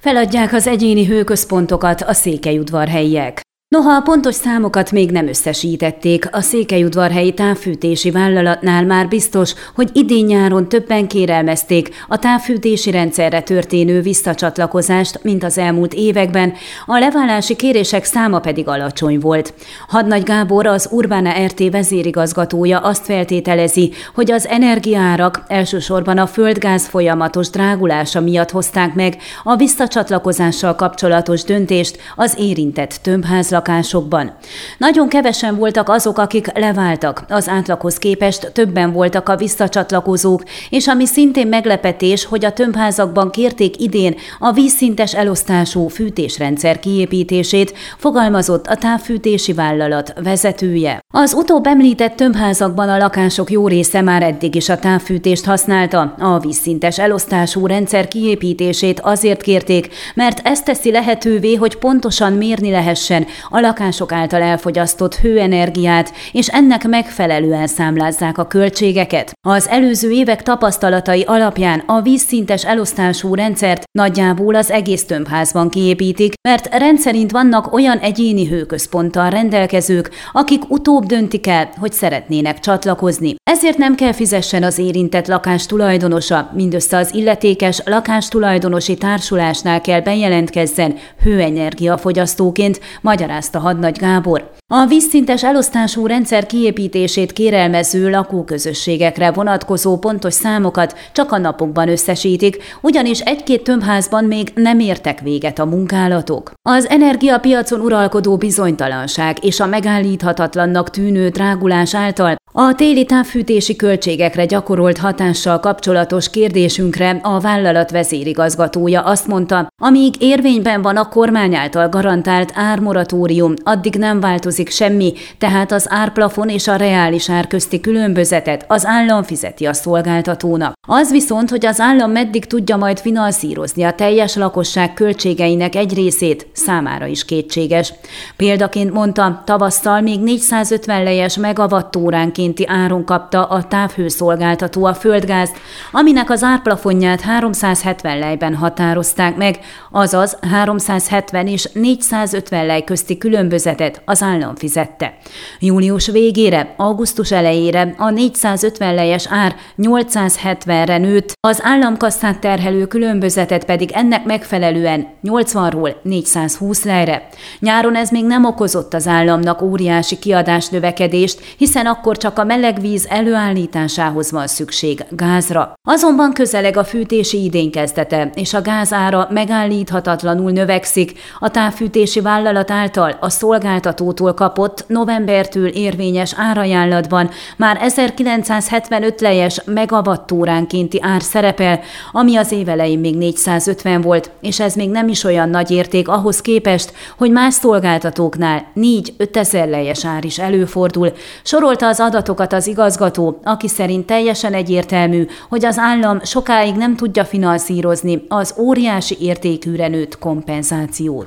Feladják az egyéni hőközpontokat a székelyudvarhelyiek. Noha a pontos számokat még nem összesítették, a Székelyudvarhelyi távfűtési vállalatnál már biztos, hogy idén-nyáron többen kérelmezték a távfűtési rendszerre történő visszacsatlakozást, mint az elmúlt években, a leválási kérések száma pedig alacsony volt. Hadnagy Gábor, az Urbana RT vezérigazgatója azt feltételezi, hogy az energiárak elsősorban a földgáz folyamatos drágulása miatt hozták meg a visszacsatlakozással kapcsolatos döntést az érintett tömbházla lakásokban. Nagyon kevesen voltak azok, akik leváltak. Az átlaghoz képest többen voltak a visszacsatlakozók, és ami szintén meglepetés, hogy a tömbházakban kérték idén a vízszintes elosztású fűtésrendszer kiépítését, fogalmazott a távfűtési vállalat vezetője. Az utóbb említett tömbházakban a lakások jó része már eddig is a távfűtést használta. A vízszintes elosztású rendszer kiépítését azért kérték, mert ez teszi lehetővé, hogy pontosan mérni lehessen a lakások által elfogyasztott hőenergiát, és ennek megfelelően számlázzák a költségeket. Az előző évek tapasztalatai alapján a vízszintes elosztású rendszert nagyjából az egész tömbházban kiépítik, mert rendszerint vannak olyan egyéni hőközponttal rendelkezők, akik utóbb döntik el, hogy szeretnének csatlakozni. Ezért nem kell fizessen az érintett lakás tulajdonosa, mindössze az illetékes lakástulajdonosi társulásnál kell bejelentkezzen hőenergiafogyasztóként, magyarázat magyarázta Hadnagy Gábor. A vízszintes elosztású rendszer kiépítését kérelmező lakóközösségekre vonatkozó pontos számokat csak a napokban összesítik, ugyanis egy-két tömbházban még nem értek véget a munkálatok. Az energiapiacon uralkodó bizonytalanság és a megállíthatatlannak tűnő drágulás által a téli távfűtési költségekre gyakorolt hatással kapcsolatos kérdésünkre a vállalat vezérigazgatója azt mondta, amíg érvényben van a kormány által garantált ármoratórium, addig nem változik semmi, tehát az árplafon és a reális ár közti különbözetet az állam fizeti a szolgáltatónak. Az viszont, hogy az állam meddig tudja majd finanszírozni a teljes lakosság költségeinek egy részét, számára is kétséges. Példaként mondta, tavasszal még 450 lejes megawattóránként forinti áron kapta a távhőszolgáltató a földgázt, aminek az árplafonját 370 lejben határozták meg, azaz 370 és 450 lej közti különbözetet az állam fizette. Július végére, augusztus elejére a 450 lejes ár 870-re nőtt, az államkasszát terhelő különbözetet pedig ennek megfelelően 80-ról 420 lejre. Nyáron ez még nem okozott az államnak óriási kiadás növekedést, hiszen akkor csak a meleg víz előállításához van szükség gázra. Azonban közeleg a fűtési idény kezdete, és a gázára megállíthatatlanul növekszik. A távfűtési vállalat által a szolgáltatótól kapott novembertől érvényes árajánlatban már 1975 lejes megawattóránkénti ár szerepel, ami az évelején még 450 volt, és ez még nem is olyan nagy érték ahhoz képest, hogy más szolgáltatóknál 4-5 ezer lejes ár is előfordul. Sorolta az adat adatokat az igazgató, aki szerint teljesen egyértelmű, hogy az állam sokáig nem tudja finanszírozni az óriási értékűre nőtt kompenzációt.